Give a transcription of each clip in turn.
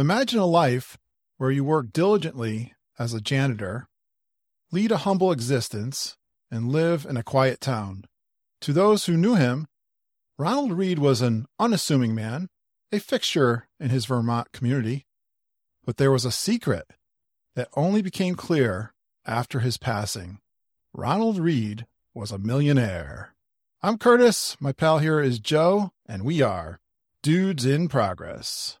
Imagine a life where you work diligently as a janitor, lead a humble existence, and live in a quiet town. To those who knew him, Ronald Read was an unassuming man, a fixture in his Vermont community. But there was a secret that only became clear after his passing. Ronald Read was a millionaire. I'm Curtis. My pal here is Joe, and we are Dudes in Progress.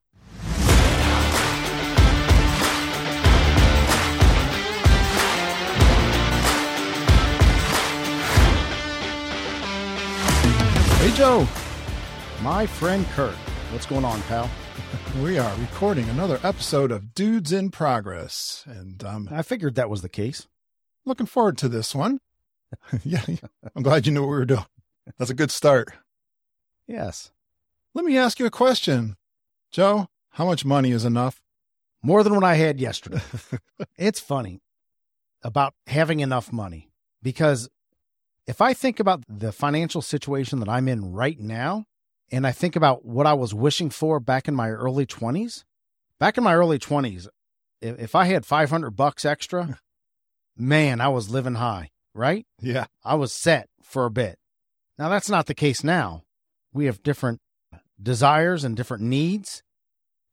Hey, Joe. My friend Curt. What's going on, pal? We are recording another episode of Dudes in Progress, and I'm I figured that was the case. looking forward to this one. yeah, I'm glad you knew what we were doing. That's a good start. Yes. Let me ask you a question. Joe, how much money is enough? More than what I had yesterday. it's funny about having enough money because if I think about the financial situation that I'm in right now, and I think about what I was wishing for back in my early 20s, back in my early 20s, if, I had 500 bucks extra, man, I was living high, right? Yeah. I was set for a bit. Now, that's not the case now. We have different desires and different needs,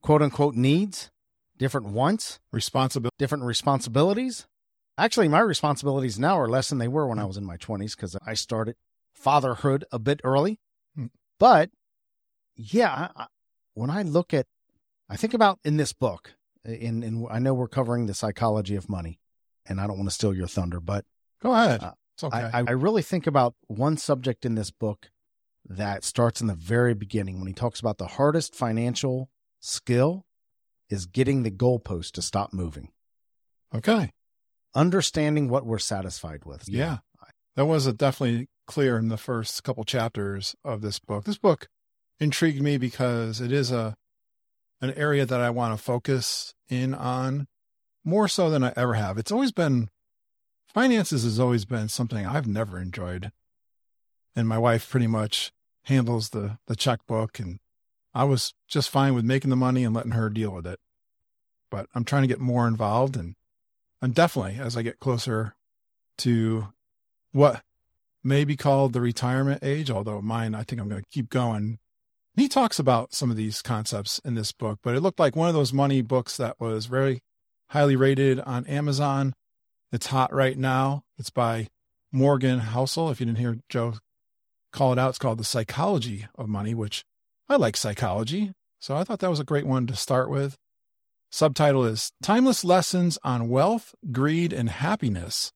quote unquote needs, different wants, Responsibility. different responsibilities. Actually, my responsibilities now are less than they were when I was in my 20s because I started fatherhood a bit early. Hmm. But yeah, I, when I look at, I think about in this book, in, in I know we're covering the psychology of money, and I don't want to steal your thunder, but Go ahead. Uh, it's okay. I, I really think about one subject in this book that starts in the very beginning when he talks about the hardest financial skill is getting the goalpost to stop moving, okay. Understanding what we're satisfied with. Yeah. That was definitely clear in the first couple chapters of this book. This book intrigued me because it is a an area that I want to focus in on more so than I ever have. It's always been finances has always been something I've never enjoyed. And my wife pretty much handles the the checkbook and I was just fine with making the money and letting her deal with it. But I'm trying to get more involved and I'm definitely as I get closer to what may be called the retirement age, although mine, I think I'm going to keep going. He talks about some of these concepts in this book, but it looked like one of those money books that was very highly rated on Amazon. It's hot right now. It's by Morgan Housel. If you didn't hear Joe call it out, it's called The Psychology of Money, which I like psychology. So I thought that was a great one to start with. Subtitle is Timeless Lessons on Wealth, Greed, and Happiness.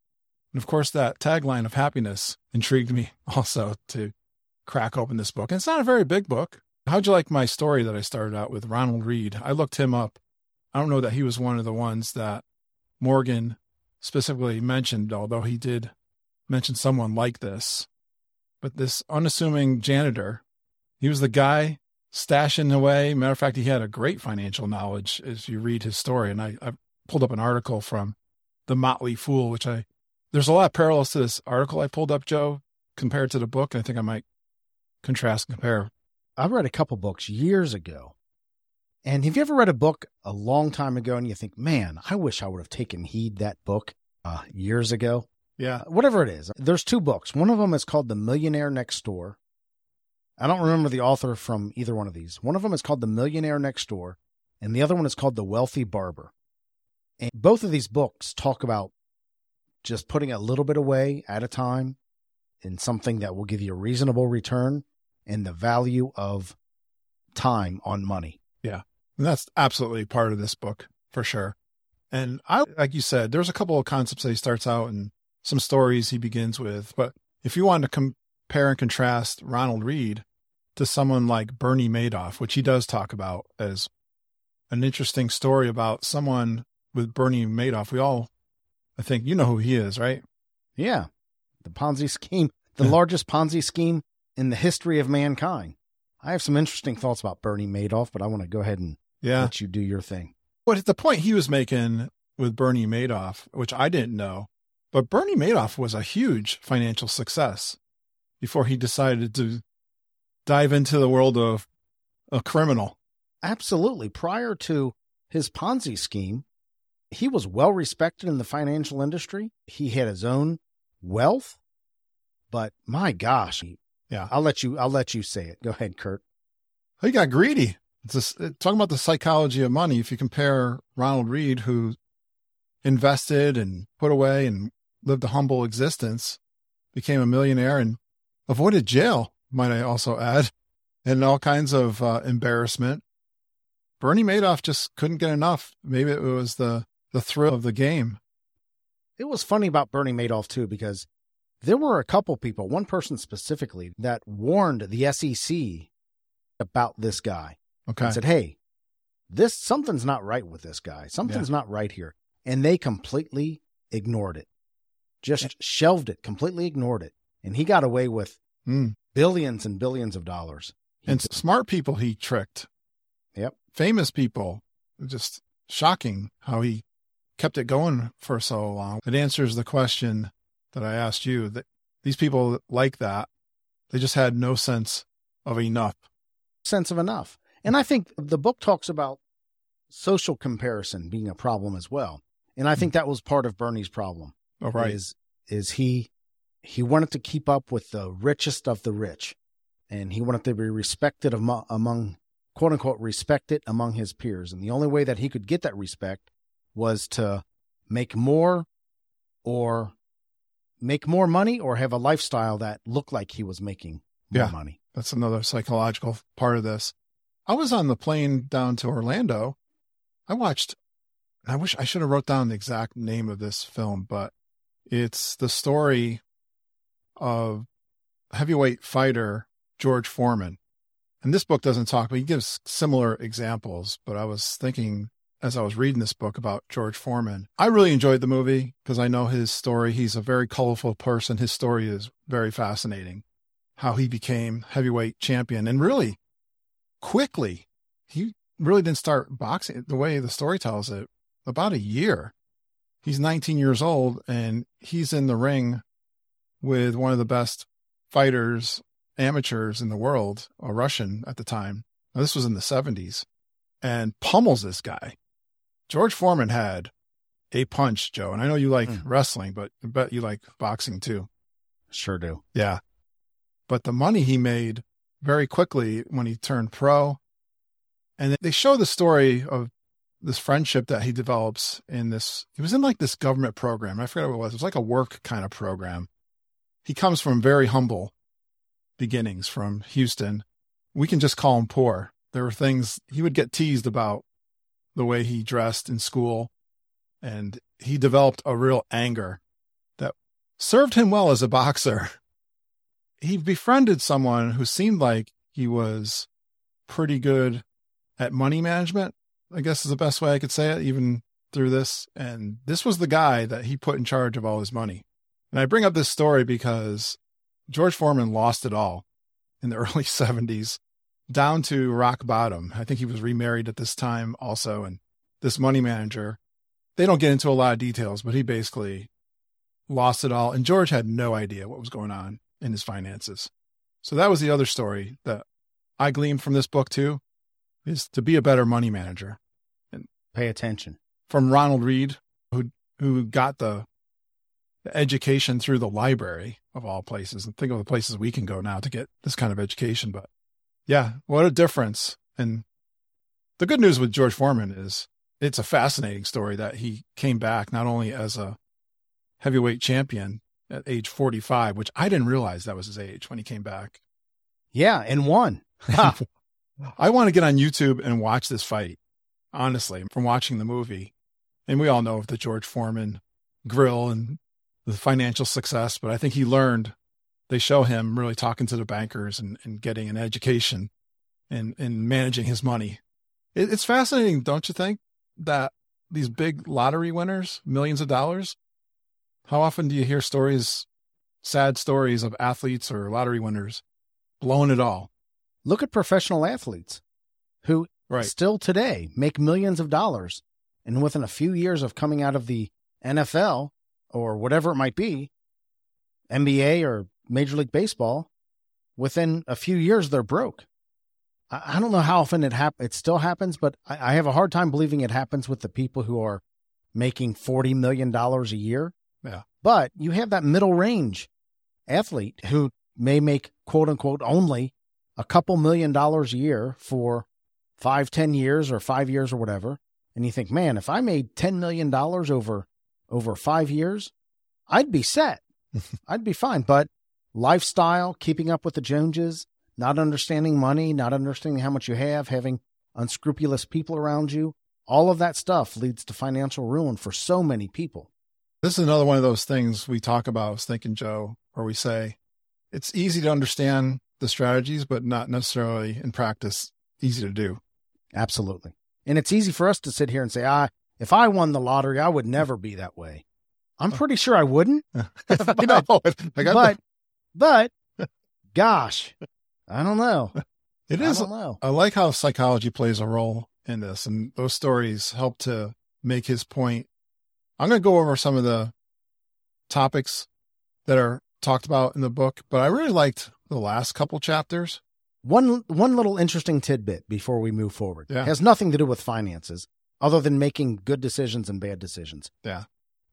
And of course, that tagline of happiness intrigued me also to crack open this book. And it's not a very big book. How'd you like my story that I started out with Ronald Read? I looked him up. I don't know that he was one of the ones that Morgan specifically mentioned, although he did mention someone like this. But this unassuming janitor, he was the guy stashing away. Matter of fact, he had a great financial knowledge as you read his story. And I, I pulled up an article from The Motley Fool, which I there's a lot of parallels to this article I pulled up, Joe, compared to the book. And I think I might contrast and compare. I read a couple books years ago. And have you ever read a book a long time ago and you think, man, I wish I would have taken heed that book uh, years ago? Yeah. Whatever it is. There's two books. One of them is called The Millionaire Next Door. I don't remember the author from either one of these. One of them is called The Millionaire Next Door, and the other one is called The Wealthy Barber. And both of these books talk about just putting a little bit away at a time in something that will give you a reasonable return and the value of time on money. And that's absolutely part of this book for sure. And I, like you said, there's a couple of concepts that he starts out and some stories he begins with. But if you want to compare and contrast Ronald Read to someone like Bernie Madoff, which he does talk about as an interesting story about someone with Bernie Madoff, we all, I think, you know who he is, right? Yeah. The Ponzi scheme, the largest Ponzi scheme in the history of mankind. I have some interesting thoughts about Bernie Madoff, but I want to go ahead and Yeah. let you do your thing. But the point he was making with Bernie Madoff, which I didn't know, but Bernie Madoff was a huge financial success before he decided to dive into the world of a criminal. Absolutely. Prior to his Ponzi scheme, he was well respected in the financial industry. He had his own wealth, but my gosh, Yeah. I'll let you. I'll let you say it. Go ahead, Curt. He got greedy. It's just, uh, it- talking about the psychology of money. If you compare Ronald Read, who invested and put away and lived a humble existence, became a millionaire and avoided jail, might I also add, and all kinds of uh, embarrassment. Bernie Madoff just couldn't get enough. Maybe it was the, the thrill of the game. It was funny about Bernie Madoff too because there were a couple people, one person specifically, that warned the SEC about this guy Okay. and said, "Hey, this something's not right with this guy. Something's not right here." And they completely ignored it. Just shelved it, completely ignored it. And he got away with Mm. Billions and billions of dollars. He And did. smart people he tricked. Yep. Famous people. Just shocking how he kept it going for so long. It answers the question that I asked you that these people like that, they just had no sense of enough. sense of enough. And I think the book talks about social comparison being a problem as well. And I hmm. think that was part of Bernie's problem. Oh, right. Is is he he wanted to keep up with the richest of the rich, and he wanted to be respected among, among quote unquote respected among his peers. And the only way that he could get that respect was to make more, or make more money, or have a lifestyle that looked like he was making more Yeah. money. That's another psychological part of this. I was on the plane down to Orlando. I watched, I wish I should have wrote down the exact name of this film, but it's the story of heavyweight fighter George Foreman. And this book doesn't talk, but he gives similar examples. But I was thinking as I was reading this book about George Foreman, I really enjoyed the movie because I know his story. He's a very colorful person. His story is very fascinating how he became heavyweight champion and really quickly he really didn't start boxing the way the story tells it about a year he's 19 years old and he's in the ring with one of the best fighters amateurs in the world a russian at the time now, this was in the 70s and pummels this guy george foreman had a punch joe and i know you like Mm. wrestling but i bet you like boxing too Sure do. yeah. But the money he made very quickly when he turned pro. And they show the story of this friendship that he develops in this. He was in like this government program. I forget what it was. It was like a work kind of program. He comes from very humble beginnings from Houston. We can just call him poor. There were things he would get teased about the way he dressed in school. And he developed a real anger that served him well as a boxer. He befriended someone who seemed like he was pretty good at money management, I guess is the best way I could say it, even through this. And this was the guy that he put in charge of all his money. And I bring up this story because George Foreman lost it all in the early 70s down to rock bottom. I think he was remarried at this time also. And this money manager, they don't get into a lot of details, but he basically lost it all. And George had no idea what was going on in his finances. So that was the other story that I gleaned from this book too, is to be a better money manager. and Pay attention. From Ronald Read, who who got the, the education through the library of all places. And think of the places we can go now to get this kind of education. But yeah, what a difference. And the good news with George Foreman is it's a fascinating story that he came back not only as a heavyweight champion at age 45, which I didn't realize that was his age when he came back. Yeah, and won. I want to get on YouTube and watch this fight, honestly, from watching the movie. And we all know of the George Foreman grill and the financial success, but I think he learned. They show him really talking to the bankers and, and getting an education and, and managing his money. It, it's fascinating, don't you think, that these big lottery winners, millions of dollars, how often do you hear stories, sad stories of athletes or lottery winners blowing it all? Look at professional athletes who Right. still today make millions of dollars. And within a few years of coming out of the NFL or whatever it might be, NBA or Major League Baseball, within a few years, they're broke. I, I don't know how often it hap- it still happens, but I, I have a hard time believing it happens with the people who are making forty million dollars a year. Yeah. But you have that middle range athlete who may make quote unquote only a couple million dollars a year for five, ten years or five years or whatever. And you think, man, if I made ten million dollars over over five years, I'd be set. I'd be fine. But lifestyle, keeping up with the Joneses, not understanding money, not understanding how much you have, having unscrupulous people around you, all of that stuff leads to financial ruin for so many people. This is another one of those things we talk about. I was thinking, Joe, where we say it's easy to understand the strategies, but not necessarily in practice easy to do. Absolutely. And it's easy for us to sit here and say, ah, if I won the lottery, I would never be that way. I'm pretty sure I wouldn't. I know. I but, but gosh, I don't know. it I is. know. I like how psychology plays a role in this, and those stories help to make his point. I'm going to go over some of the topics that are talked about in the book, but I really liked the last couple chapters. One one little interesting tidbit before we move forward. Yeah. Has nothing to do with finances other than making good decisions and bad decisions. Yeah.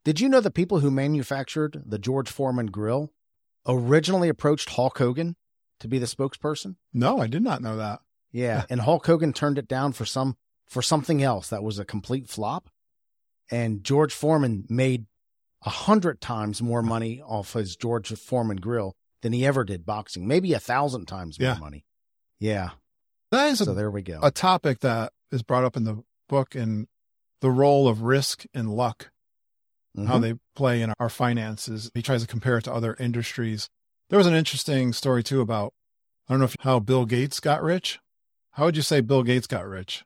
Did you know the people who manufactured the George Foreman grill originally approached Hulk Hogan to be the spokesperson? No, I did not know that. Yeah, and Hulk Hogan turned it down for some for something else that was a complete flop. And George Foreman made a hundred times more money off his George Foreman grill than he ever did boxing. Maybe a thousand times more Yeah. money. Yeah. That is So a, there we go. a topic that is brought up in the book and the role of risk and luck, how Mhm. they play in our finances. He tries to compare it to other industries. There was an interesting story too about, I don't know if how Bill Gates got rich. How would you say Bill Gates got rich?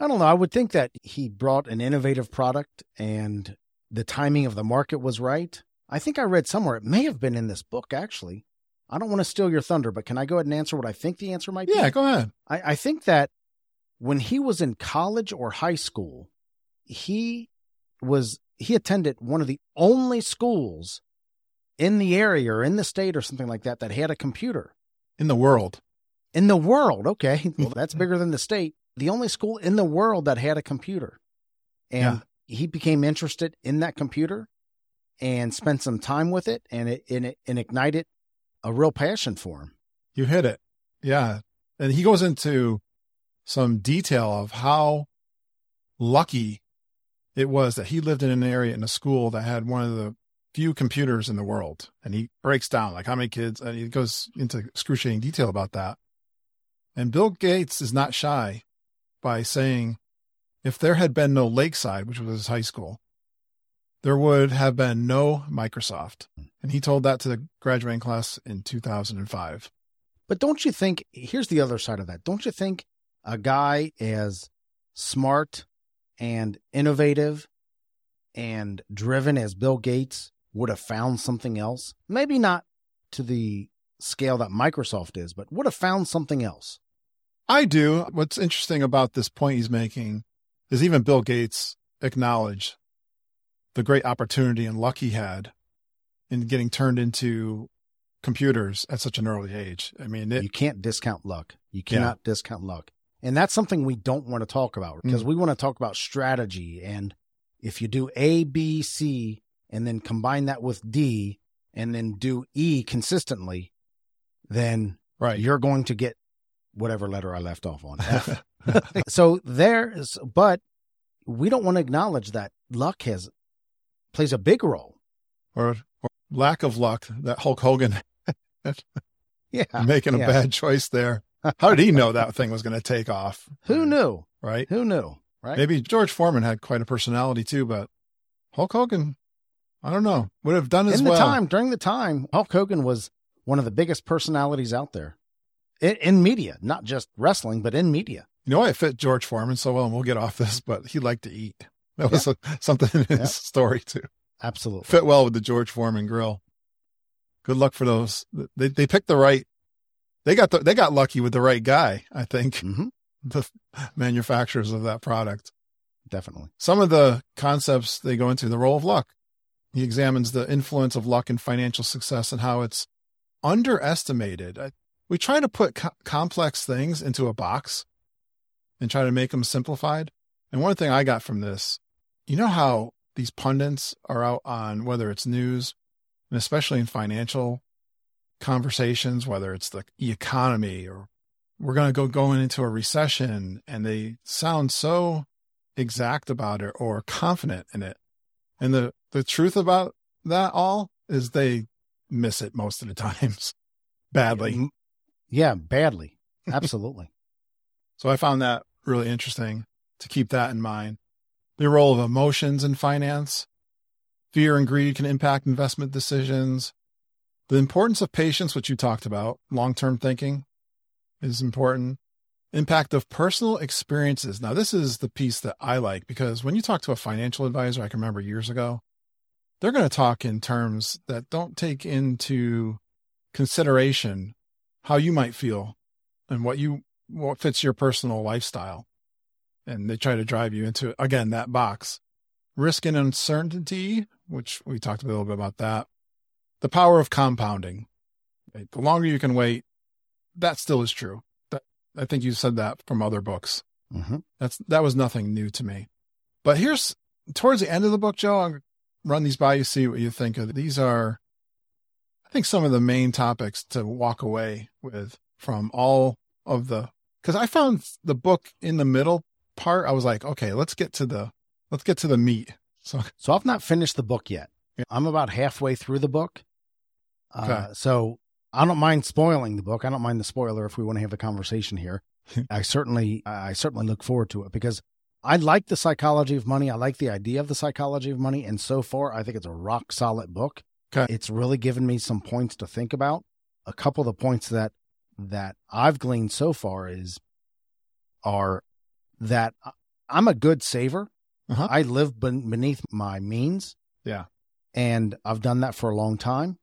I don't know. I would think that he brought an innovative product and the timing of the market was right. I think I read somewhere, it may have been in this book actually. I don't want to steal your thunder, but can I go ahead and answer what I think the answer might be? Yeah, go ahead. I, I think that when he was in college or high school, he was he attended one of the only schools in the area or in the state or something like that that had a computer In the world. in the world. Okay, well, that's bigger than the state. The only school in the world that had a computer, and he became interested in that computer and spent some time with it, and it and it and ignited a real passion for him. You hit it. Yeah. And he goes into some detail of how lucky it was that he lived in an area in a school that had one of the few computers in the world. And he breaks down like how many kids, and he goes into excruciating detail about that. And Bill Gates is not shy by saying if there had been no Lakeside, which was his high school, there would have been no Microsoft. And he told that to the graduating class in 2005. But don't you think, here's the other side of that. Don't you think a guy as smart and innovative and driven as Bill Gates would have found something else? Maybe not to the scale that Microsoft is, but would have found something else. I do. What's interesting about this point he's making is even Bill Gates acknowledged the great opportunity and luck he had in getting turned into computers at such an early age. I mean, it, you can't discount luck. You cannot discount luck. And that's something we don't want to talk about mm. because we want to talk about strategy. And if you do A, B, C, and then combine that with D and then do E consistently, then right. you're going to get whatever letter I left off on. F. so there's, but we don't want to acknowledge that luck has plays a big role. or, or lack of luck that Hulk Hogan Yeah. making a yeah. bad choice there. How did he know that thing was going to take off? Who knew? Right. Who knew? Right. Maybe George Foreman had quite a personality too, but Hulk Hogan, I don't know, would have done as in the well. time during the time hulk hogan was one of the biggest personalities out there in, in media not just wrestling but in media You know, why it fit George Foreman so well, and we'll get off this, but he liked to eat. That was a, something in his Yeah. story too. absolutely Fit well with the George Foreman grill. Good luck for those. They they picked the right. They got the, they got lucky with the right guy. I think hmm the manufacturers of that product. definitely Some of the concepts they go into the role of luck. He examines the influence of luck in financial success and how it's underestimated. I, we try to put co- complex things into a box and try to make them simplified. And one thing I got from this, you know how these pundits are out on whether it's news and especially in financial conversations, whether it's the economy or we're going to go going into a recession and they sound so exact about it or confident in it. And the, the truth about that all is they miss it most of the times badly. Yeah, badly. Absolutely. so I found that really interesting to keep that in mind. The role of emotions in finance, fear and greed can impact investment decisions. The importance of patience, which you talked about, long term thinking is important. Impact of personal experiences. Now, this is the piece that I like because when you talk to a financial advisor, I can remember years ago, they're going to talk in terms that don't take into consideration how you might feel and what you what fits your personal lifestyle and they try to drive you into again that box risk and uncertainty which we talked a little bit about that the power of compounding the longer you can wait that still is true that, i think you said that from other books mm-hmm. that's that was nothing new to me but here's towards the end of the book joe i'll run these by you see what you think of these are i think some of the main topics to walk away with from all of the because i found the book in the middle part, I was like, okay, let's get to the let's get to the meat. So, so I've not finished the book yet. Yeah. I'm about halfway through the book. Okay. Uh, so I don't mind spoiling the book. I don't mind the spoiler if we want to have a conversation here. I certainly, I certainly look forward to it because I like the psychology of money. I like the idea of the psychology of money, and so far, I think it's a rock solid book. Okay. It's really given me some points to think about. A couple of the points that that I've gleaned so far is are that I'm a good saver. Uh-huh. I live beneath my means. Yeah. And I've done that for a long time.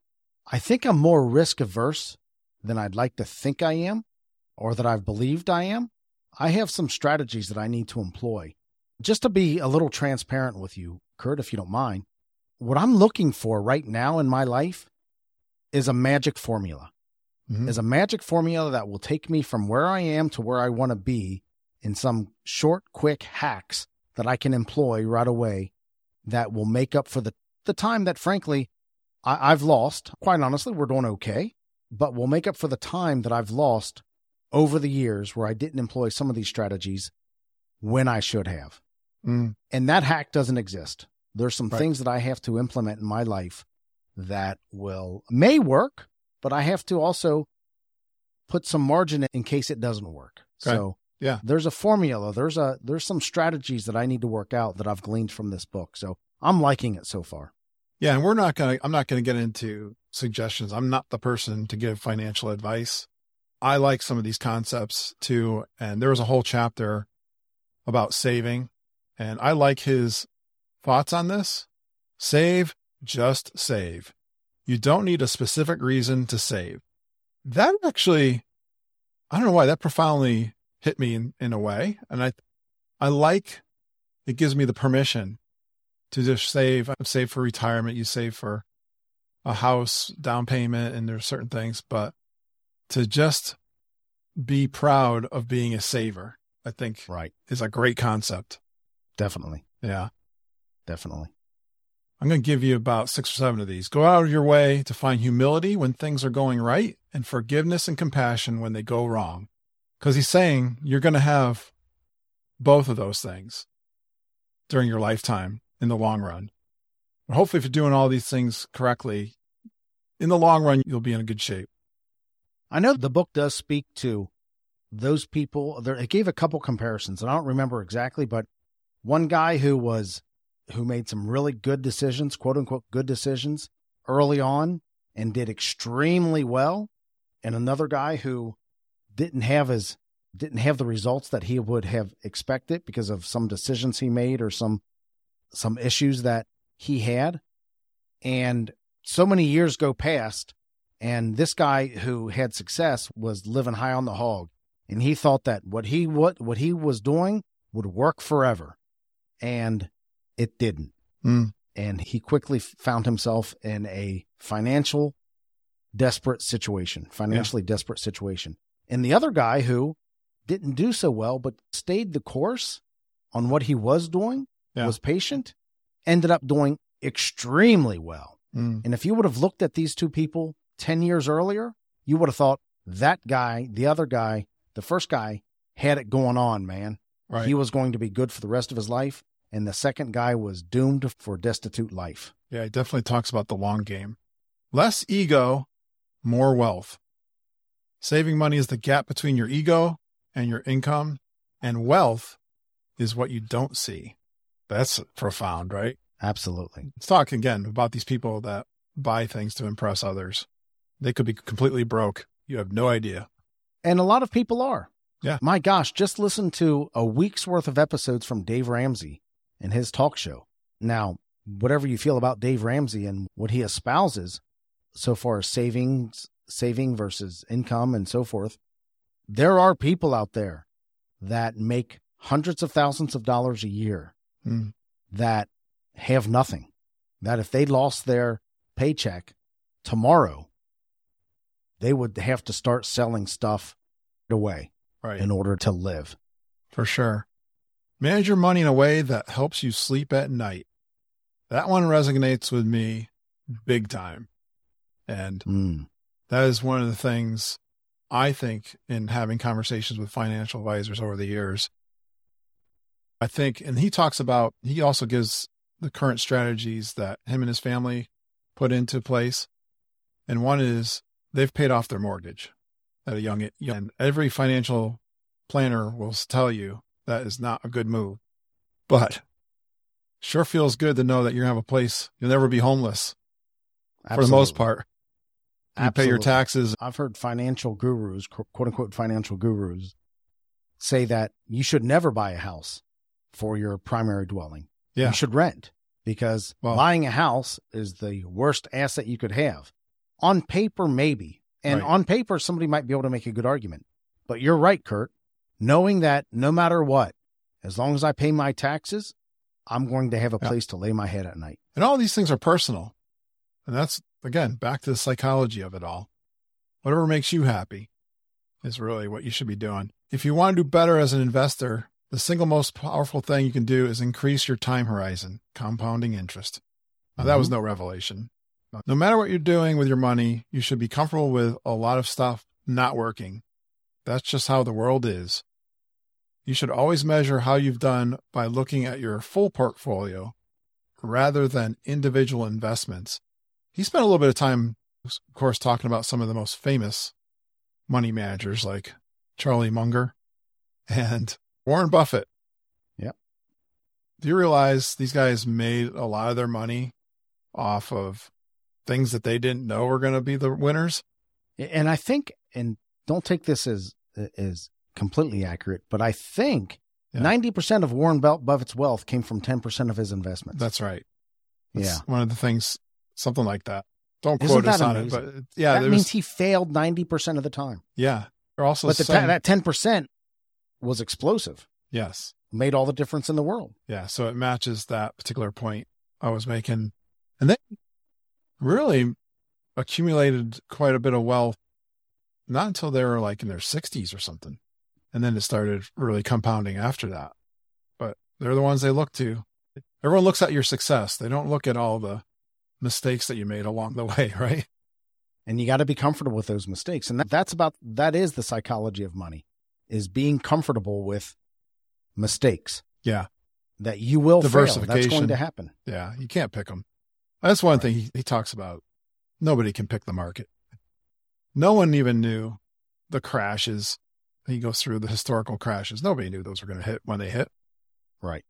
I think I'm more risk averse than I'd like to think I am or that I've believed I am. I have some strategies that I need to employ. Just to be a little transparent with you, Curt, if you don't mind, what I'm looking for right now in my life is a magic formula. Mm-hmm. Is a magic formula that will take me from where I am to where I want to be in some short, quick hacks that I can employ right away that will make up for the, the time that, frankly, I, I've lost. Quite honestly, we're doing okay, but we'll make up for the time that I've lost over the years where I didn't employ some of these strategies when I should have. Mm. And that hack doesn't exist. There's some Right. things that I have to implement in my life that will may work, but I have to also put some margin in, case it doesn't work. Okay. So Yeah. there's a formula. There's a there's some strategies that I need to work out that I've gleaned from this book. So I'm liking it so far. Yeah, and we're not going to I'm not going to get into suggestions. I'm not the person to give financial advice. I like some of these concepts too, and there was a whole chapter about saving, and I like his thoughts on this. Save, just save. You don't need a specific reason to save. That actually I don't know why that profoundly hit me in, in a way, and I I like it gives me the permission to just save. Save for retirement. You save for a house down payment, and there's certain things, but to just be proud of being a saver, I think Right. is a great concept. Definitely. Yeah. Definitely. I'm going to give you about six or seven of these. Go out of your way to find humility when things are going right and forgiveness and compassion when they go wrong. Because he's saying you're going to have both of those things during your lifetime in the long run. But hopefully, if you're doing all these things correctly, in the long run, you'll be in a good shape. I know the book does speak to those people. There, it gave a couple comparisons, and I don't remember exactly, but one guy who was who made some really good decisions, quote unquote, good decisions early on, and did extremely well, and another guy who didn't have his didn't have the results that he would have expected because of some decisions he made or some some issues that he had, and so many years go past and this guy who had success was living high on the hog. And he thought that what he what what he was doing would work forever. And it didn't. Mm. and he quickly found himself in a financial desperate situation, financially desperate situation. And the other guy who didn't do so well, but stayed the course on what he was doing, Yeah. was patient, ended up doing extremely well. Mm. And if you would have looked at these two people 10 years earlier, you would have thought that guy, the other guy, the first guy had it going on, man. Right. He was going to be good for the rest of his life. And the second guy was doomed for destitute life. Yeah, he definitely talks about the long game. Less ego, more wealth. Saving money is the gap between your ego and your income, and wealth is what you don't see. That's profound, right? Absolutely. Let's talk again about these people that buy things to impress others. They could be completely broke. You have no idea. And a lot of people are. Yeah. My gosh, just listen to a week's worth of episodes from Dave Ramsey and his talk show. Now, whatever you feel about Dave Ramsey and what he espouses so far as savings, saving versus income and so forth, there are people out there that make hundreds of thousands of dollars a year Mm. that have nothing. That if they lost their paycheck tomorrow, they would have to start selling stuff away Right. in order to live. For sure. Manage your money in a way that helps you sleep at night. That one resonates with me big time. And Mm. that is one of the things I think in having conversations with financial advisors over the years. I think, and he talks about, he also gives the current strategies that him and his family put into place. And one is they've paid off their mortgage at a young, young and every financial planner will tell you that is not a good move. But sure feels good to know that you're going to have a place. You'll never be homeless for the most part. You pay your taxes. I've heard financial gurus, quote unquote financial gurus, say that you should never buy a house for your primary dwelling. Yeah. You should rent because Well- buying a house is the worst asset you could have. On paper, maybe. And Right. on paper, somebody might be able to make a good argument. But you're right, Curt. Knowing that no matter what, as long as I pay my taxes, I'm going to have a Yeah. place to lay my head at night. And all these things are personal. And that's, again, back to the psychology of it all. Whatever makes you happy is really what you should be doing. If you want to do better as an investor, the single most powerful thing you can do is increase your time horizon, compounding interest. Now, that was mm-hmm. no revelation. No matter what you're doing with your money, you should be comfortable with a lot of stuff not working. That's just how the world is. You should always measure how you've done by looking at your full portfolio rather than individual investments. He spent a little bit of time, of course, talking about some of the most famous money managers like Charlie Munger and Warren Buffett. Yep. Do you realize these guys made a lot of their money off of things that they didn't know were going to be the winners? And I think, and don't take this as as completely accurate, but I think Yeah. ninety percent of Warren Buffett's wealth came from ten percent of his investments. That's right. That's yeah. One of the things, something like that. Don't Isn't quote us on it, but yeah, that means he failed ninety percent of the time. yeah. They're also but the saying, that ten percent was explosive, yes. made all the difference in the world. Yeah, so it matches that particular point I was making. And they really accumulated quite a bit of wealth, not until they were like in their 60s or something. And then it started really compounding after that. But they're the ones they look to. Everyone looks at your success, they don't look at all the mistakes that you made along the way, right? and you got to be comfortable with those mistakes and that, that's about that is the psychology of money is being comfortable with mistakes Yeah, that you will fail that's going to happen yeah, you can't pick them. That's one thing he, he talks about. Nobody can pick the market. No one even knew the crashes. He goes through the historical crashes. Nobody knew those were going to hit when they hit. right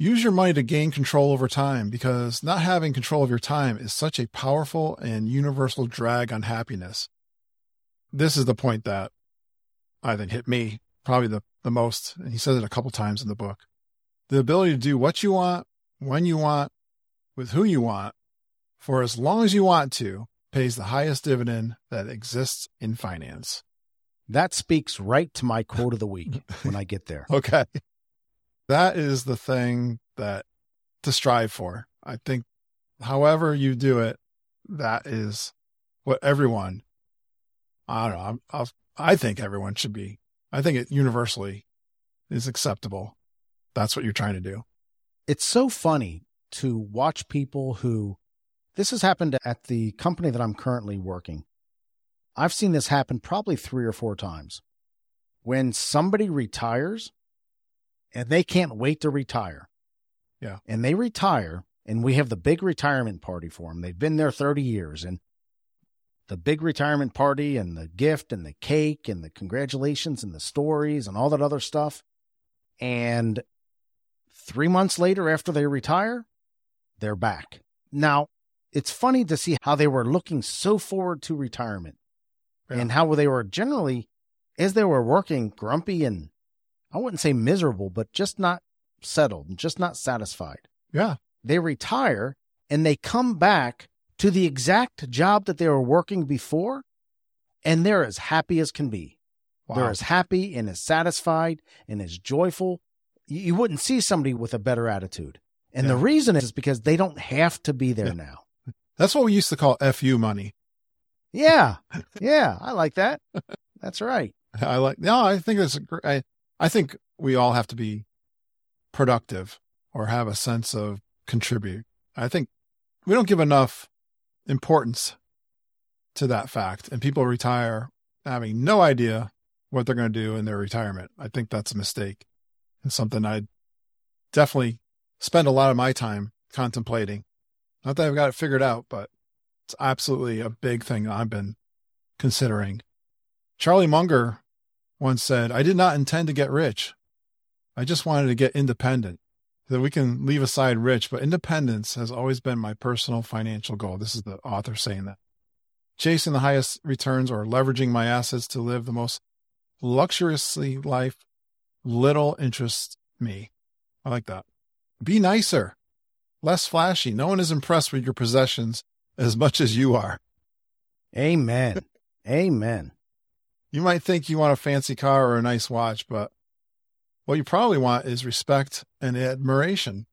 Use your money to gain control over time because not having control of your time is such a powerful and universal drag on happiness. This is the point that Uh, I think hit me probably the, the most. And he says it a couple times in the book. The ability to do what you want, when you want, with who you want, for as long as you want to, pays the highest dividend that exists in finance. that speaks right to my quote of the week when i get there Okay. That is the thing that to strive for. I think however you do it, that is what everyone, I don't know, I'm, I'll, I think everyone should be, I think it universally is acceptable. That's what you're trying to do. It's so funny to watch people who, this has happened at the company that I'm currently working. I've seen this happen probably three or four times. When somebody retires and they can't wait to retire. Yeah. And they retire and we have the big retirement party for them. They've been there 30 years and the big retirement party and the gift and the cake and the congratulations and the stories and all that other stuff. And three months later, after they retire, they're back. Now, it's funny to see how they were looking so forward to retirement Yeah. and how they were generally, as they were working, grumpy and I wouldn't say miserable, but just not settled and just not satisfied. Yeah. They retire and they come back to the exact job that they were working before, and they're as happy as can be. Wow. They're as happy and as satisfied and as joyful. You, wouldn't see somebody with a better attitude. And the reason is because they don't have to be there Yeah. now. That's what we used to call FU money. Yeah. Yeah. I like that. That's right. I like, no, I think that's, a gr- I, I think we all have to be productive or have a sense of contribute. I think we don't give enough importance to that fact and people retire having no idea what they're going to do in their retirement. I think that's a mistake and something I definitely spend a lot of my time contemplating. Not that I've got it figured out, but it's absolutely a big thing I've been considering. Charlie Munger once said, I did not intend to get rich. I just wanted to get independent. That we can leave aside rich, but independence has always been my personal financial goal. This is the author saying that. Chasing the highest returns or leveraging my assets to live the most luxuriously life, little interests me. I like that. Be nicer, less flashy. No one is impressed with your possessions as much as you are. Amen. Amen. You might think you want a fancy car or a nice watch, but what you probably want is respect and admiration.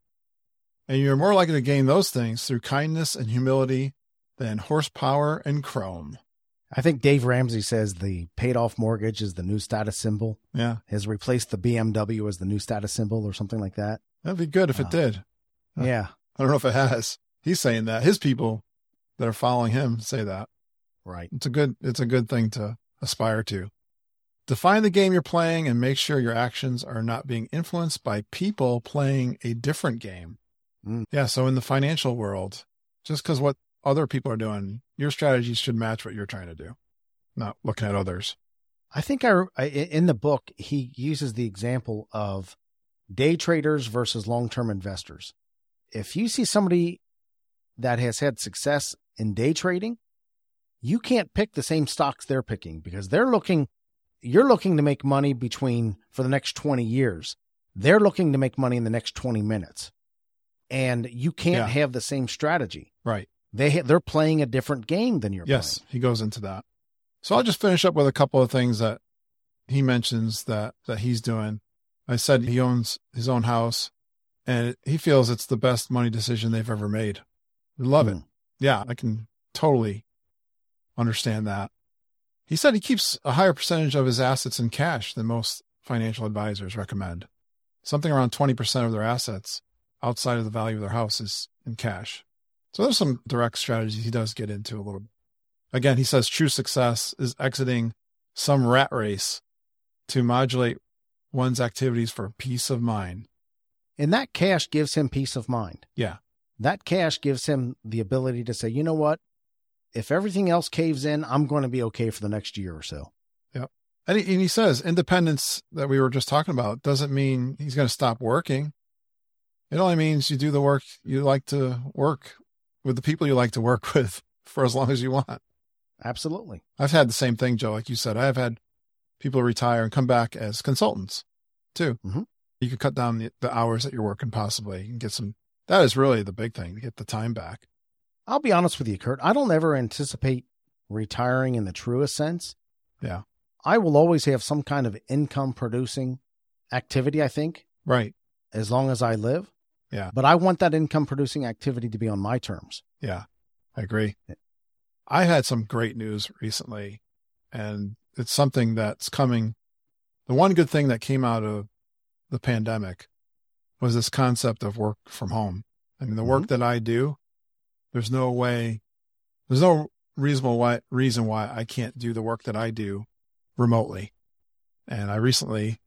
And you're more likely to gain those things through kindness and humility than horsepower and chrome. I think Dave Ramsey says the paid off mortgage is the new status symbol, Yeah, has replaced the BMW as the new status symbol or something like that. that'd be good if it Uh, did. Yeah. I don't know if it has. He's saying that. His people that are following him say that. Right. It's a good it's a good thing to aspire to. Define the game you're playing and make sure your actions are not being influenced by people playing a different game. Mm. Yeah, so in the financial world, just because what other people are doing, your strategies should match what you're trying to do, not looking at others. I think I, I in the book he uses the example of day traders versus long-term investors. If you see somebody that has had success in day trading, you can't pick the same stocks they're picking because they're looking you're looking to make money between for the next 20 years. They're looking to make money in the next 20 minutes. And you can't Yeah. have the same strategy. Right. They ha- they're playing a different game than you're Yes, he goes into that. So I'll just finish up with a couple of things that he mentions that that he's doing. I said he owns his own house and he feels it's the best money decision they've ever made. I love it. Mm. Yeah, I can totally understand that. He said he keeps a higher percentage of his assets in cash than most financial advisors recommend. Something around 20% of their assets outside of the value of their house is in cash. So there's some direct strategies he does get into a little bit. Again, he says true success is exiting some rat race to modulate one's activities for peace of mind. And that cash gives him peace of mind. Yeah. That cash gives him the ability to say, you know what? If everything else caves in, I'm going to be okay for the next year or so. And he, and he says independence that we were just talking about doesn't mean he's going to stop working. It only means you do the work you like to work with the people you like to work with for as long as you want. Absolutely. I've had the same thing, Joe. Like you said, I've had people retire and come back as consultants too. Mhm. You could cut down the, the hours that you're working possibly and get some. That is really the big thing to get the time back. I'll be honest with you, Curt. I don't ever anticipate retiring in the truest sense. Yeah. I will always have some kind of income producing activity, I think, Right. as long as I live. Yeah. But I want that income producing activity to be on my terms. Yeah. I agree. I had some great news recently, and it's something that's coming. The one good thing that came out of the pandemic was this concept of work from home. I mean, the work Mm-hmm. that I do, there's no way, there's no reasonable why, reason why I can't do the work that I do remotely. And I recently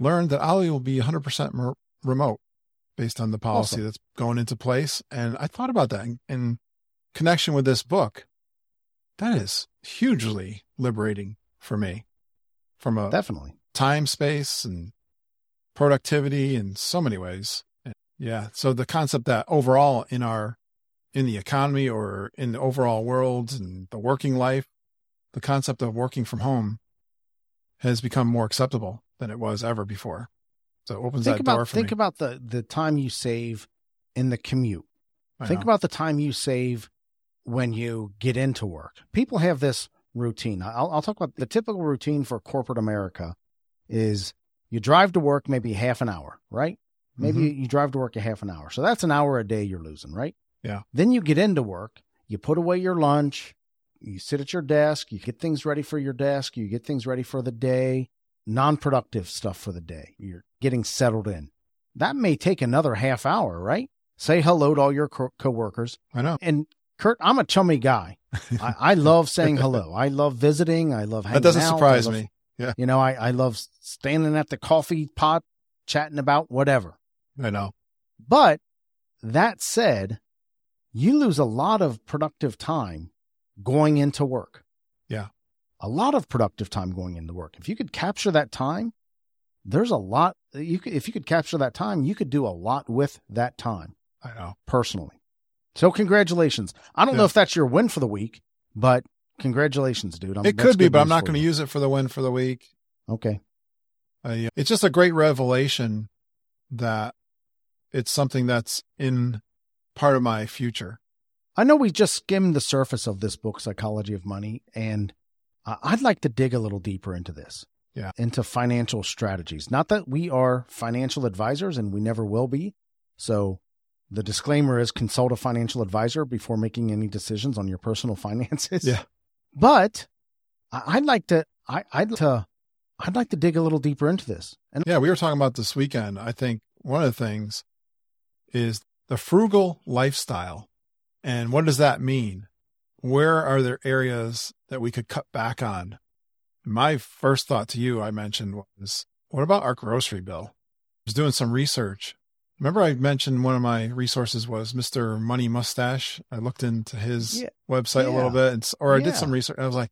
learned that Ollie will be 100% mer- remote based on the policy Awesome. that's going into place. And I thought about that in, in connection with this book. That is hugely liberating for me from a Definitely. time, space, and productivity in so many ways. And yeah. So the concept that overall in our, in the economy or in the overall world and the working life, the concept of working from home has become more acceptable than it was ever before. So it opens Think that door about for think me. about the the time you save in the commute. I Think know. about the time you save when you get into work. People have this routine. I'll, I'll talk about the typical routine for corporate America is you drive to work maybe half an hour, right? Maybe Mhm. you drive to work a half an hour. So that's an hour a day you're losing, right? Yeah. Then you get into work, you put away your lunch, you sit at your desk, you get things ready for your desk, you get things ready for the day, non productive stuff for the day. You're getting settled in. That may take another half hour, right? Say hello to all your co- coworkers. I know. And Curt, I'm a chummy guy. I, I love saying hello. I love visiting. I love hanging out. That doesn't out. Surprise love- me. You know, I, I love standing at the coffee pot, chatting about whatever. I know. But that said, you lose a lot of productive time going into work. Yeah. A lot of productive time going into work. If you could capture that time, there's a lot you could if you could capture that time, you could do a lot with that time I know. personally. So congratulations. I don't know if that's your win for the week, but congratulations, dude. I'm, it could be, but I'm not going to use it for the win for the week. Okay. Uh, it's just a great revelation that it's something that's in part of my future. I know we just skimmed the surface of this book, Psychology of Money, and I'd like to dig a little deeper into this. Yeah. Into financial strategies. Not that we are financial advisors and we never will be. So the disclaimer is consult a financial advisor before making any decisions on your personal finances. Yeah. But I'd like to I, I'd like to I'd like to dig a little deeper into this. And Yeah, we were talking about this weekend. I think one of the things is the frugal lifestyle. And what does that mean? Where are there areas that we could cut back on? My first thought to you, I mentioned was, what about our grocery bill? I was doing some research. Remember, I mentioned one of my resources was Mr. Money Mustache. I looked into his Yeah. website a little bit, and, or I Yeah. did some research. I was like,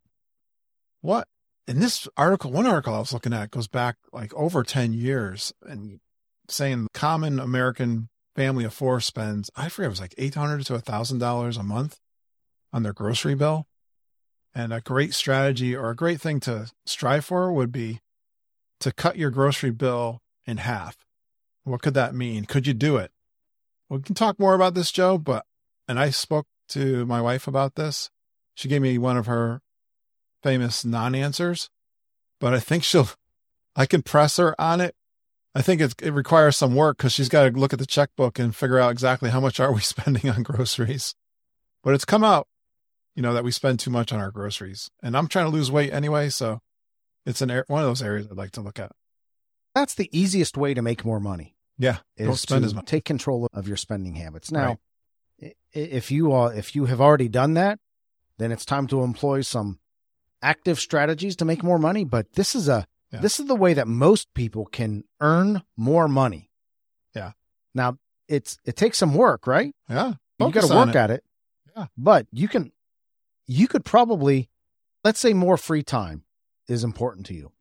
what? And this article, one article I was looking at goes back like over 10 years and saying the common American family of four spends, I forget, it was like 800 to $1,000 a month on their grocery bill. And a great strategy or a great thing to strive for would be to cut your grocery bill in half. What could that mean? Could you do it? We can talk more about this, Joe, but, and I spoke to my wife about this. She gave me one of her famous non answers, but I think she'll, I can press her on it. I think it, it requires some work because she's got to look at the checkbook and figure out exactly how much are we spending on groceries. But it's come out, you know, that we spend too much on our groceries, and I'm trying to lose weight anyway, so it's an one of those areas I'd like to look at. that's the easiest way to make more money. Yeah, don't spend as much. take control of your spending habits. Now, Right. if you uh, if you have already done that, then it's time to employ some active strategies to make more money. But this is a Yeah. this is the way that most people can earn more money. Yeah. Now it's it takes some work, right? Yeah, you got to work it. at it. Yeah. But you can you could probably let's say more free time is important to you.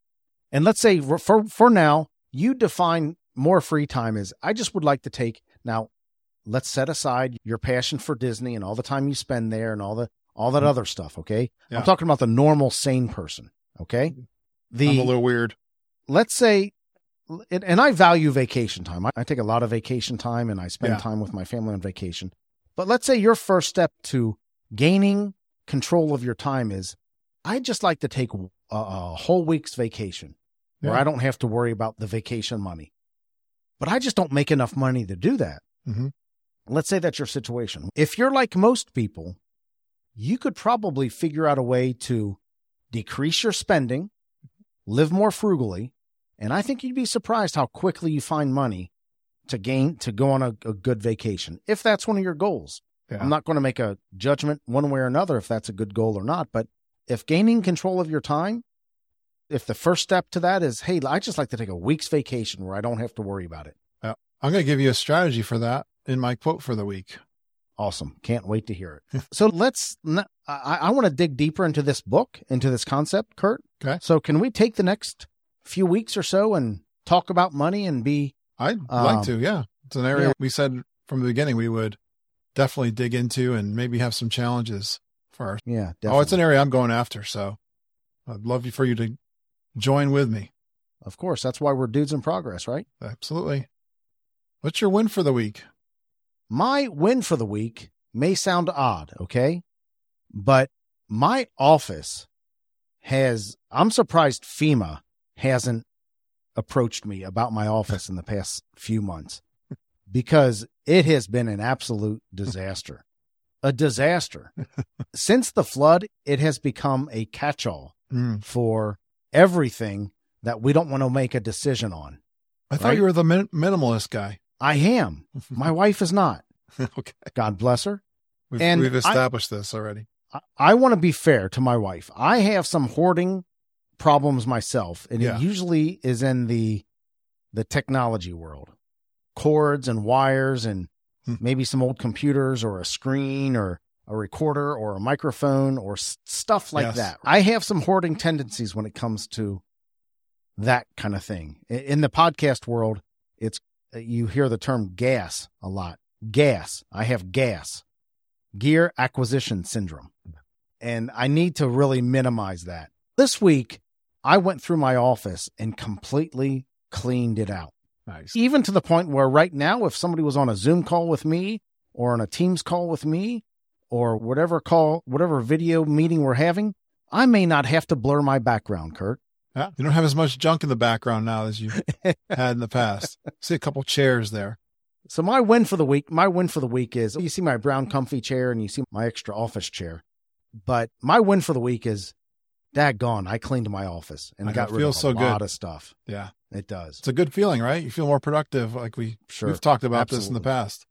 And let's say for for, now, you define more free time as I just would like to take now let's set aside your passion for Disney and all the time you spend there and all the all that Mhm. other stuff, okay? Yeah. I'm talking about the normal sane person, okay? The I'm a little weird. let's say and I value vacation time. I, take a lot of vacation time and I spend Yeah. time with my family on vacation. But let's say your first step to gaining control of your time is I'd just like to take a, a whole week's vacation where I don't have to worry about the vacation money. But I just don't make enough money to do that. Mhm. Let's say that's your situation. If you're like most people, you could probably figure out a way to decrease your spending, live more frugally, and I think you'd be surprised how quickly you find money to gain to go on a, a good vacation if that's one of your goals. Yeah. I'm not going to make a judgment one way or another if that's a good goal or not, but if gaining control of your time, if the first step to that is, hey, I just like to take a week's vacation where I don't have to worry about it. I'm going to give you a strategy for that in my quote for the week. Awesome. Can't wait to hear it. so let's, I want to dig deeper into this book, into this concept, Curt. Okay. So can we take the next few weeks or so and talk about money and be, I'd Um, like to, yeah. It's an area yeah. we said from the beginning we would definitely dig into and maybe have some challenges for our. yeah, definitely. Oh, it's an area I'm going after. So I'd love for you to join with me. of course. That's why we're dudes in progress, right? Absolutely. What's your win for the week? My win for the week may sound odd, okay? But my office has, I'm surprised FEMA hasn't approached me about my office in the past few months because it has been an absolute disaster. A disaster. Since the flood, it has become a catch all Mm. for everything that we don't want to make a decision on. I thought you were the min- minimalist guy. I am. My wife is not. okay. God bless her. We've, And we've I- established this already. I, I want to be fair to my wife. I have some hoarding problems myself, and Yeah. it usually is in the the technology world, cords and wires, and Hmm. maybe some old computers or a screen or a recorder or a microphone or s- stuff like Yes. that. I have some hoarding tendencies when it comes to that kind of thing. In the podcast world, it's uh, you hear the term gas a lot. Gas. I have gas. Gear acquisition syndrome. And I need to really minimize that. This week, I went through my office and completely cleaned it out. Nice. Even to the point where right now, if somebody was on a Zoom call with me or on a Teams call with me or whatever call, whatever video meeting we're having, I may not have to blur my background, Curt. Yeah. You don't have as much junk in the background now as you had in the past. See a couple chairs there. So my win for the week, my win for the week is you see my brown comfy chair and you see my extra office chair. But my win for the week is daggone, I cleaned my office and I got rid feels of a so good. lot of stuff. Yeah. It does. It's a good feeling, right? You feel more productive. Like we, Sure. we've talked about this in the past.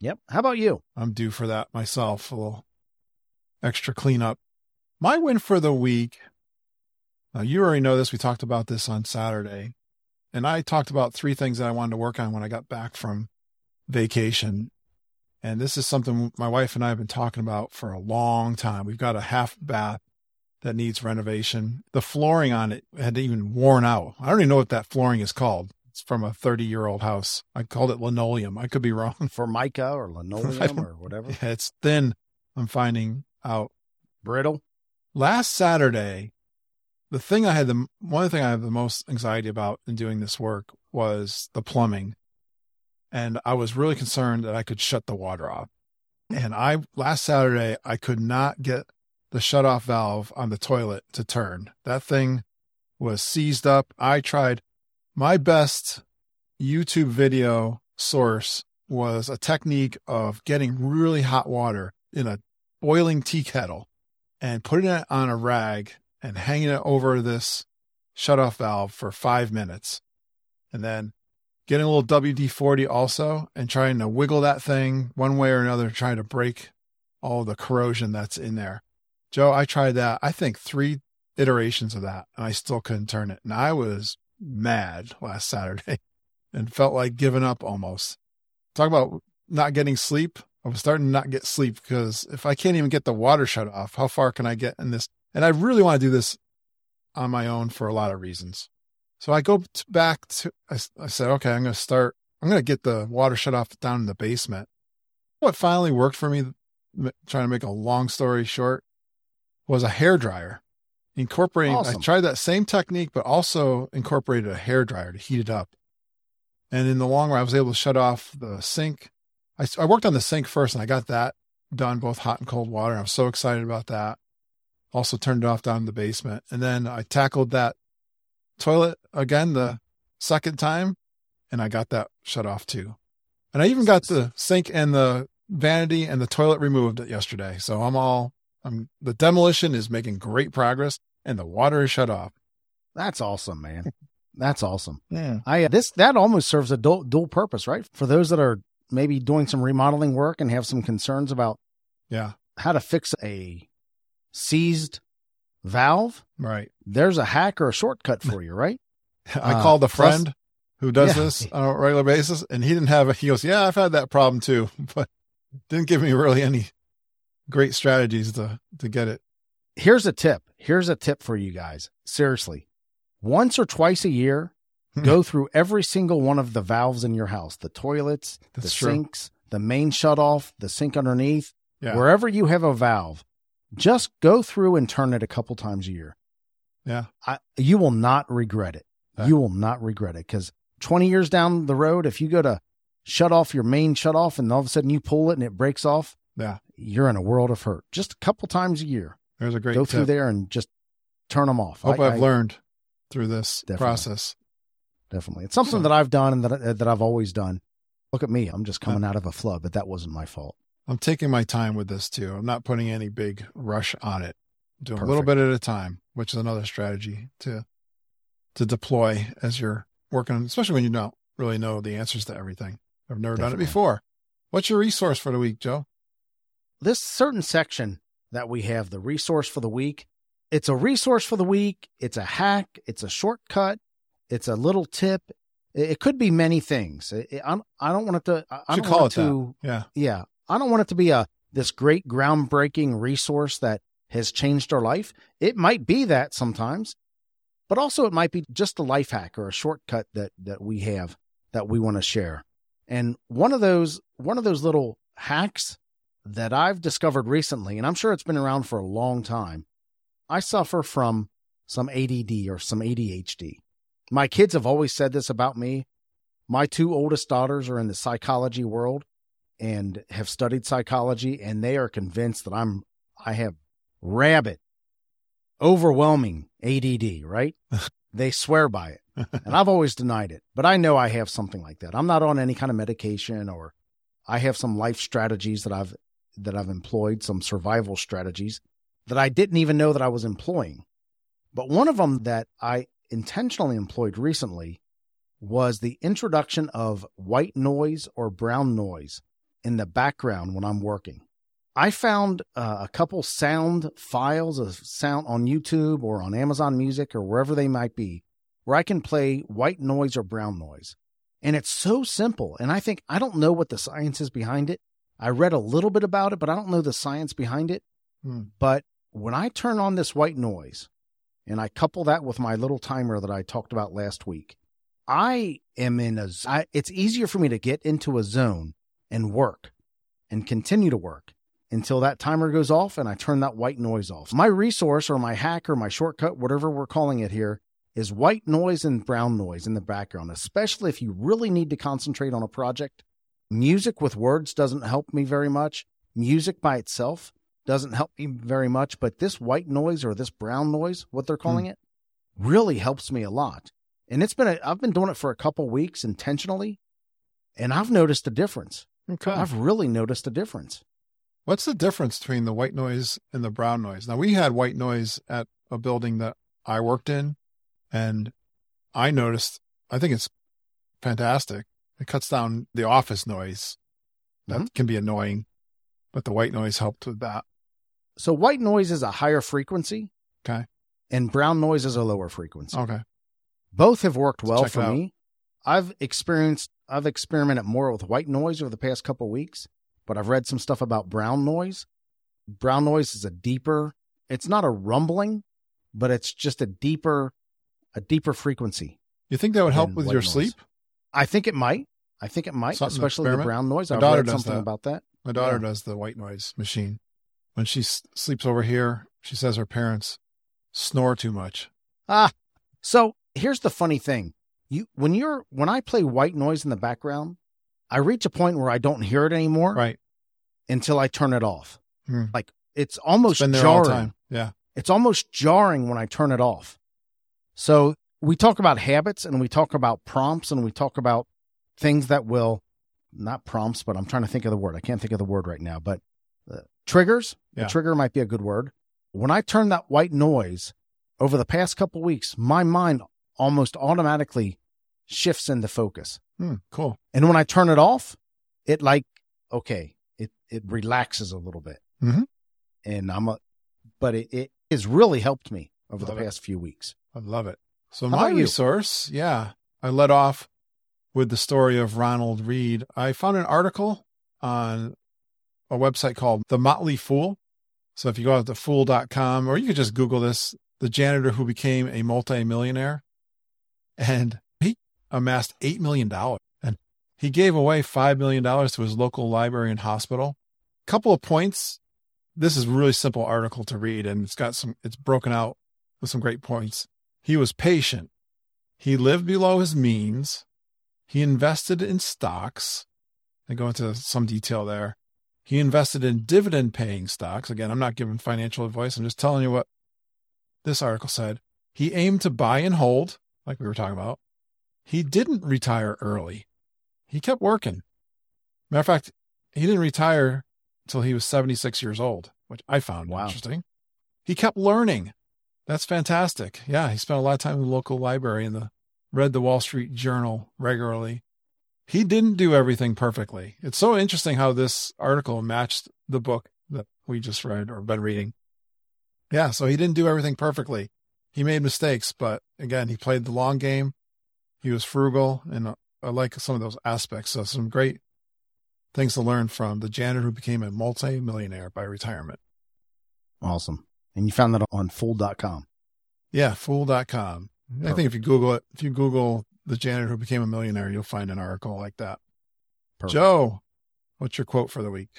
Yep. How about you? I'm due for that myself. A little extra cleanup. My win for the week. Now, you already know this. We talked about this on Saturday. And I talked about three things that I wanted to work on when I got back from vacation. And this is something my wife and I have been talking about for a long time. We've got a half bath that needs renovation. The flooring on it had even worn out. I don't even know what that flooring is called. It's from a 30 year old house. I called it linoleum. I could be wrong. for Formica or linoleum or whatever? Yeah, it's thin. I'm finding out. Brittle? Last Saturday, the thing I had the one thing I have the most anxiety about in doing this work was the plumbing, and I was really concerned that I could shut the water off. And I last Saturday I could not get the shut off valve on the toilet to turn. That thing was seized up. I tried my best YouTube video source was a technique of getting really hot water in a boiling tea kettle and putting it on a rag and hanging it over this shutoff valve for five minutes. And then getting a little WD 40 also and trying to wiggle that thing one way or another, trying to break all the corrosion that's in there. Joe, I tried that. I think three iterations of that and I still couldn't turn it. And I was mad last Saturday and felt like giving up almost. Talk about not getting sleep. I was starting to not get sleep because if I can't even get the water shut off, how far can I get in this? And I really want to do this on my own for a lot of reasons. So I go back to, I said, okay, I'm going to start, I'm going to get the water shut off down in the basement. What finally worked for me, trying to make a long story short, was a hair dryer. Incorporating, I tried that same technique, but also incorporated a hair dryer to heat it up. And in the long run, I was able to shut off the sink. I worked on the sink first and I got that done, both hot and cold water. I was so excited about that. Also turned it off down in the basement. And then I tackled that toilet again the second time and I got that shut off too. And I even got the sink and the vanity and the toilet removed yesterday. So I'm all, I'm the demolition is making great progress and the water is shut off. That's awesome, man. That's awesome. Yeah. I uh, this that almost serves a dual, dual purpose, right? For those that are maybe doing some remodeling work and have some concerns about Yeah. how to fix a seized valve, Right. there's a hack or a shortcut for you, right? I Uh, called a plus- friend who does Yeah. this on a regular basis and he didn't have it. He goes, Yeah, I've had that problem too, but didn't give me really any great strategies to, to get it. Here's a tip. Here's a tip for you guys. Seriously. Once or twice a year, go through every single one of the valves in your house, the toilets, That's the true. sinks, the main shut off, the sink underneath, Yeah. wherever you have a valve, just go through and turn it a couple times a year. Yeah. I, you will not regret it. Yeah. You will not regret it because 20 years down the road, if you go to shut off your main shut off and all of a sudden you pull it and it breaks off, Yeah. you're in a world of hurt. Just a couple times a year, There's a great go tip. through there and just turn them off. I hope I- have learned through this Definitely. process. Definitely. It's something So- that I've done and that, that I've always done. Look at me. I'm just coming out of a flood, but that wasn't my fault. I'm taking my time with this too. I'm not putting any big rush on it. Doing a little bit at a time, which is another strategy to to deploy as you're working, especially when you don't really know the answers to everything. I've never done it before. What's your resource for the week, Joe? this certain section that we have, the resource for the week, it's a resource for the week. It's a hack. It's a shortcut. It's a little tip. It, it could be many things. It, it- I, don't- I don't want it to. I, don't call want it to. Yeah. Yeah, I don't want it to be a this great groundbreaking resource that has changed our life. It might be that sometimes, but also it might be just a life hack or a shortcut that that we have that we want to share. And one of those one of those little hacks that I've discovered recently, and I'm sure it's been around for a long time. I suffer from some ADD or some ADHD. My kids have always said this about me. My two oldest daughters are in the psychology world and have studied psychology, and they are convinced that I'm I have rabid, overwhelming ADD, right? they swear by it. And I've always denied it. But I know I have something like that. I'm not on any kind of medication or I have some life strategies that I've that I've employed, some survival strategies that I didn't even know that I was employing. But one of them that I intentionally employed recently was the introduction of white noise or brown noise in the background when I'm working. I found uh, a couple sound files of sound on YouTube or on Amazon Music or wherever they might be where I can play white noise or brown noise. And it's so simple. And I think I don't know what the science is behind it. I read a little bit about it, but I don't know the science behind it. Hmm. But when I turn on this white noise and I couple that with my little timer that I talked about last week, I am in a, I, it's easier for me to get into a zone and work and continue to work until that timer goes off and I turn that white noise off. My resource or my hack or my shortcut, whatever we're calling it here, is white noise and brown noise in the background, especially if you really need to concentrate on a project. Music with words doesn't help me very much. Music by itself doesn't help me very much, but this white noise or this brown noise, what they're calling hmm. it, really helps me a lot. And it's been a, I've been doing it for a couple weeks intentionally, and I've noticed a difference. Okay. I've really noticed a difference. What's the difference between the white noise and the brown noise? Now we had white noise at a building that I worked in and I noticed I think it's fantastic. It cuts down the office noise. That Mhm. can be annoying, but the white noise helped with that. So white noise is a higher frequency. Okay. And brown noise is a lower frequency. Okay. Both have worked well check for me. I've experienced I've experimented more with white noise over the past couple weeks, but I've read some stuff about brown noise. Brown noise is a deeper, it's not a rumbling, but it's just a deeper a deeper frequency. You think that would help with your noise. sleep? I think it might. I think it might, Something especially the brown noise. My I've daughter read does something that. about that. My daughter Yeah. does the white noise machine. When she s- sleeps over here, she says her parents snore too much. Ah, so here's the funny thing. You when you're when I play white noise in the background, I reach a point where I don't hear it anymore Right. until I turn it off. Hmm. Like it's almost It's been there all jarring. Yeah. It's almost jarring when I turn it off. So we talk about habits and we talk about prompts and we talk about things that will not prompts, but I'm trying to think of the word. I can't think of the word right now, but uh, triggers. Yeah. Trigger might be a good word. When I turn that white noise over the past couple weeks, my mind almost automatically shifts into focus. Hmm, cool. And when I turn it off, it like okay, it it relaxes a little bit. Mhm. And I'm a, but it it has really helped me over Love the it. past few weeks. I love it. So How my resource, yeah, I led off with the story of Ronald Read. I found an article on a website called The Motley Fool. So if you go out to fool.com or you could just Google this, the janitor who became a multimillionaire and he amassed $8 million and he gave away $5 million to his local library and hospital. Couple of points. This is a really simple article to read and it's got some, it's broken out with some great points. He was patient. He lived below his means. He invested in stocks. I go into some detail there. He invested in dividend paying stocks. Again, I'm not giving financial advice. I'm just telling you what this article said. He aimed to buy and hold, like we were talking about. He didn't retire early. He kept working. Matter of fact, he didn't retire until he was 76 years old, which I found Wow. interesting. He kept learning. That's fantastic. Yeah, he spent a lot of time in the local library and the read the Wall Street Journal regularly. He didn't do everything perfectly. It's so interesting how this article matched the book that we just read or been reading. Yeah, so he didn't do everything perfectly. He made mistakes, but again, he played the long game. He was frugal, and uh, I like some of those aspects. So, some great things to learn from the janitor who became a multi-millionaire by retirement. Awesome. And you found that on fool.com. Yeah, fool.com. I think if you Google it, if you Google the janitor who became a millionaire, you'll find an article like that. Perfect. Joe, what's your quote for the week?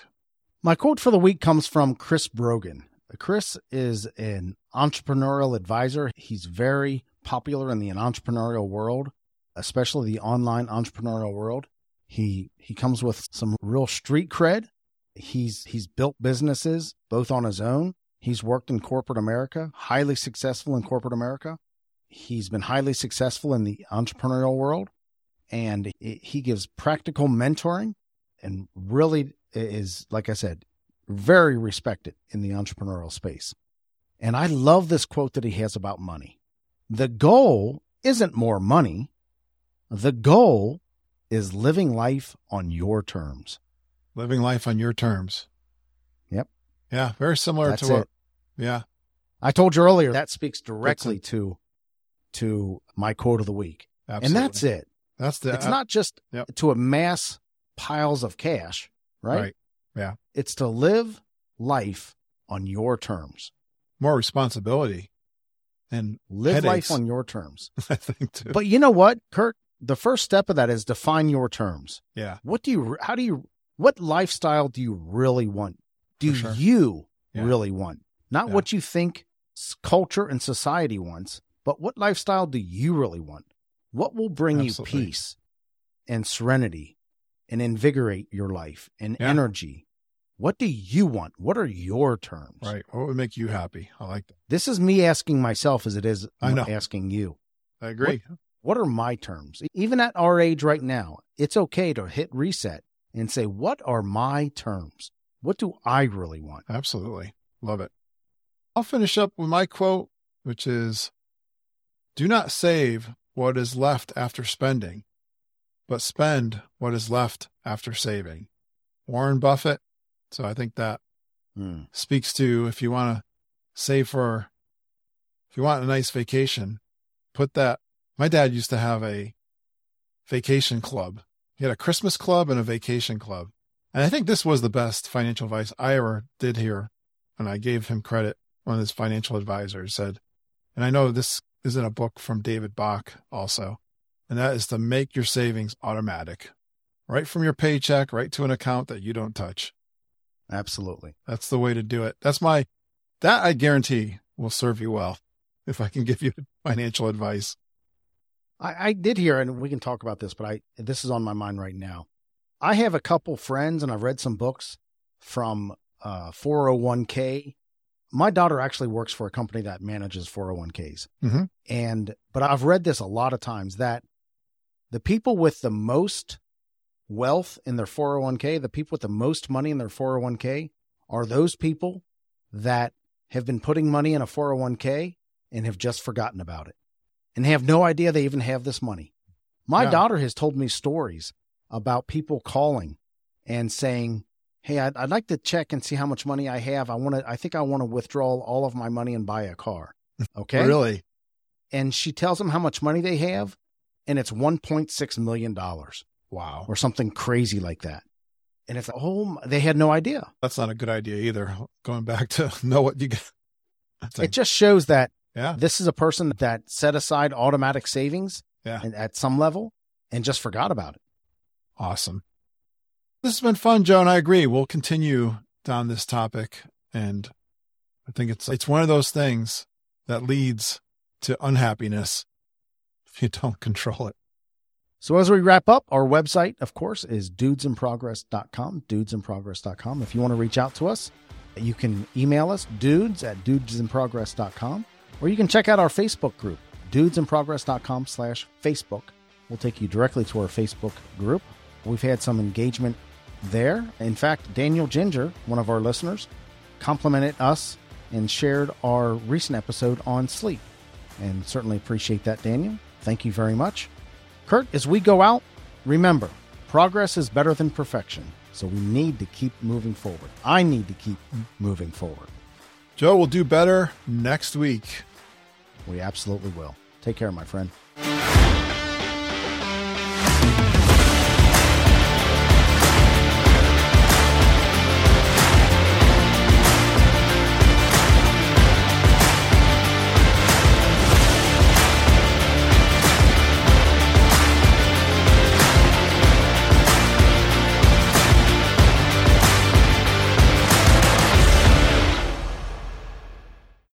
My quote for the week comes from Chris Brogan. Chris is an entrepreneurial advisor. He's very popular in the entrepreneurial world, especially the online entrepreneurial world. He he comes with some real street cred. He's he's built businesses both on his own. He's worked in corporate America, highly successful in corporate America. He's been highly successful in the entrepreneurial world, and he he gives practical mentoring and really is, like I said, very respected in the entrepreneurial space. And I love this quote that he has about money. The goal isn't more money. The goal is living life on your terms. Living life on your terms. Yep. Yeah, very similar That's to what. it. Yeah, I told you earlier that speaks directly to to my quote of the week. absolutely. And that's it. That's the. it's uh, not just Yep. to amass piles of cash, right? Right. It's to live life on your terms. more responsibility, and Live Headaches. life on your terms. I think too. But you know what, Curt? The first step of that is define your terms. yeah, What do you, how do you, what lifestyle do you really want? Do sure. you Yeah. really want? Not Yeah. what you think culture and society wants, but what lifestyle do you really want? What will bring Absolutely. you peace and serenity and invigorate your life and Yeah. energy? What do you want? What are your terms? right. What would make you happy? I like that. This is me asking myself as it is I know. asking you. I agree. What are my terms? Even at our age right now, it's okay to hit reset and say, what are my terms? What do I really want? Absolutely. Love it. I'll finish up with my quote, which is Do not save what is left after spending, but spend what is left after saving. Warren Buffett. So I think that Hmm. speaks to if you want to save for, if you want a nice vacation, put that. My dad used to have a vacation club. He had a Christmas club and a vacation club. And I think this was the best financial advice I ever did hear. And I gave him credit. One of his financial advisors said, and I know this is in a book from David Bach also, and that is to make your savings automatic, right from your paycheck, right to an account that you don't touch. Absolutely. That's the way to do it. That's my, that I guarantee will serve you well if I can give you financial advice. I, I did hear, and we can talk about this, but I this is on my mind right now. I have a couple friends, and I've read some books from uh, 401k. My daughter actually works for a company that manages 401ks, Mhm. and but I've read this a lot of times that the people with the most wealth in their 401k, the people with the most money in their 401k, are those people that have been putting money in a 401k and have just forgotten about it and have no idea they even have this money. My Yeah. daughter has told me stories about people calling and saying, Hey, I'd, I'd like to check and see how much money I have. I want to, I think I want to withdraw all of my money and buy a car. Okay. Really? And she tells them how much money they have, and it's $1.6 million Wow. or something crazy like that. And it's, oh, they had no idea. That's not a good idea either. Going back to know what you get. It just shows that yeah. this is a person that set aside automatic savings Yeah. and at some level and just forgot about it. Awesome. This has been fun, Joe, and I agree. We'll continue down this topic. And I think it's it's one of those things that leads to unhappiness if you don't control it. So as we wrap up, our website, of course, is dudesinprogress.com, dudesinprogress.com. If you want to reach out to us, you can email us, dudes at dudesinprogress.com, or you can check out our Facebook group, dudesinprogress.com slash Facebook. We'll take you directly to our Facebook group. We've had some engagement there. In fact, Daniel Ginger, one of our listeners, complimented us and shared our recent episode on sleep. And certainly appreciate that, Daniel. Thank you very much. Curt, as we go out, remember progress is better than perfection. So we need to keep moving forward. I need to keep moving forward. Joe will do better next week. We absolutely will. Take care, my friend.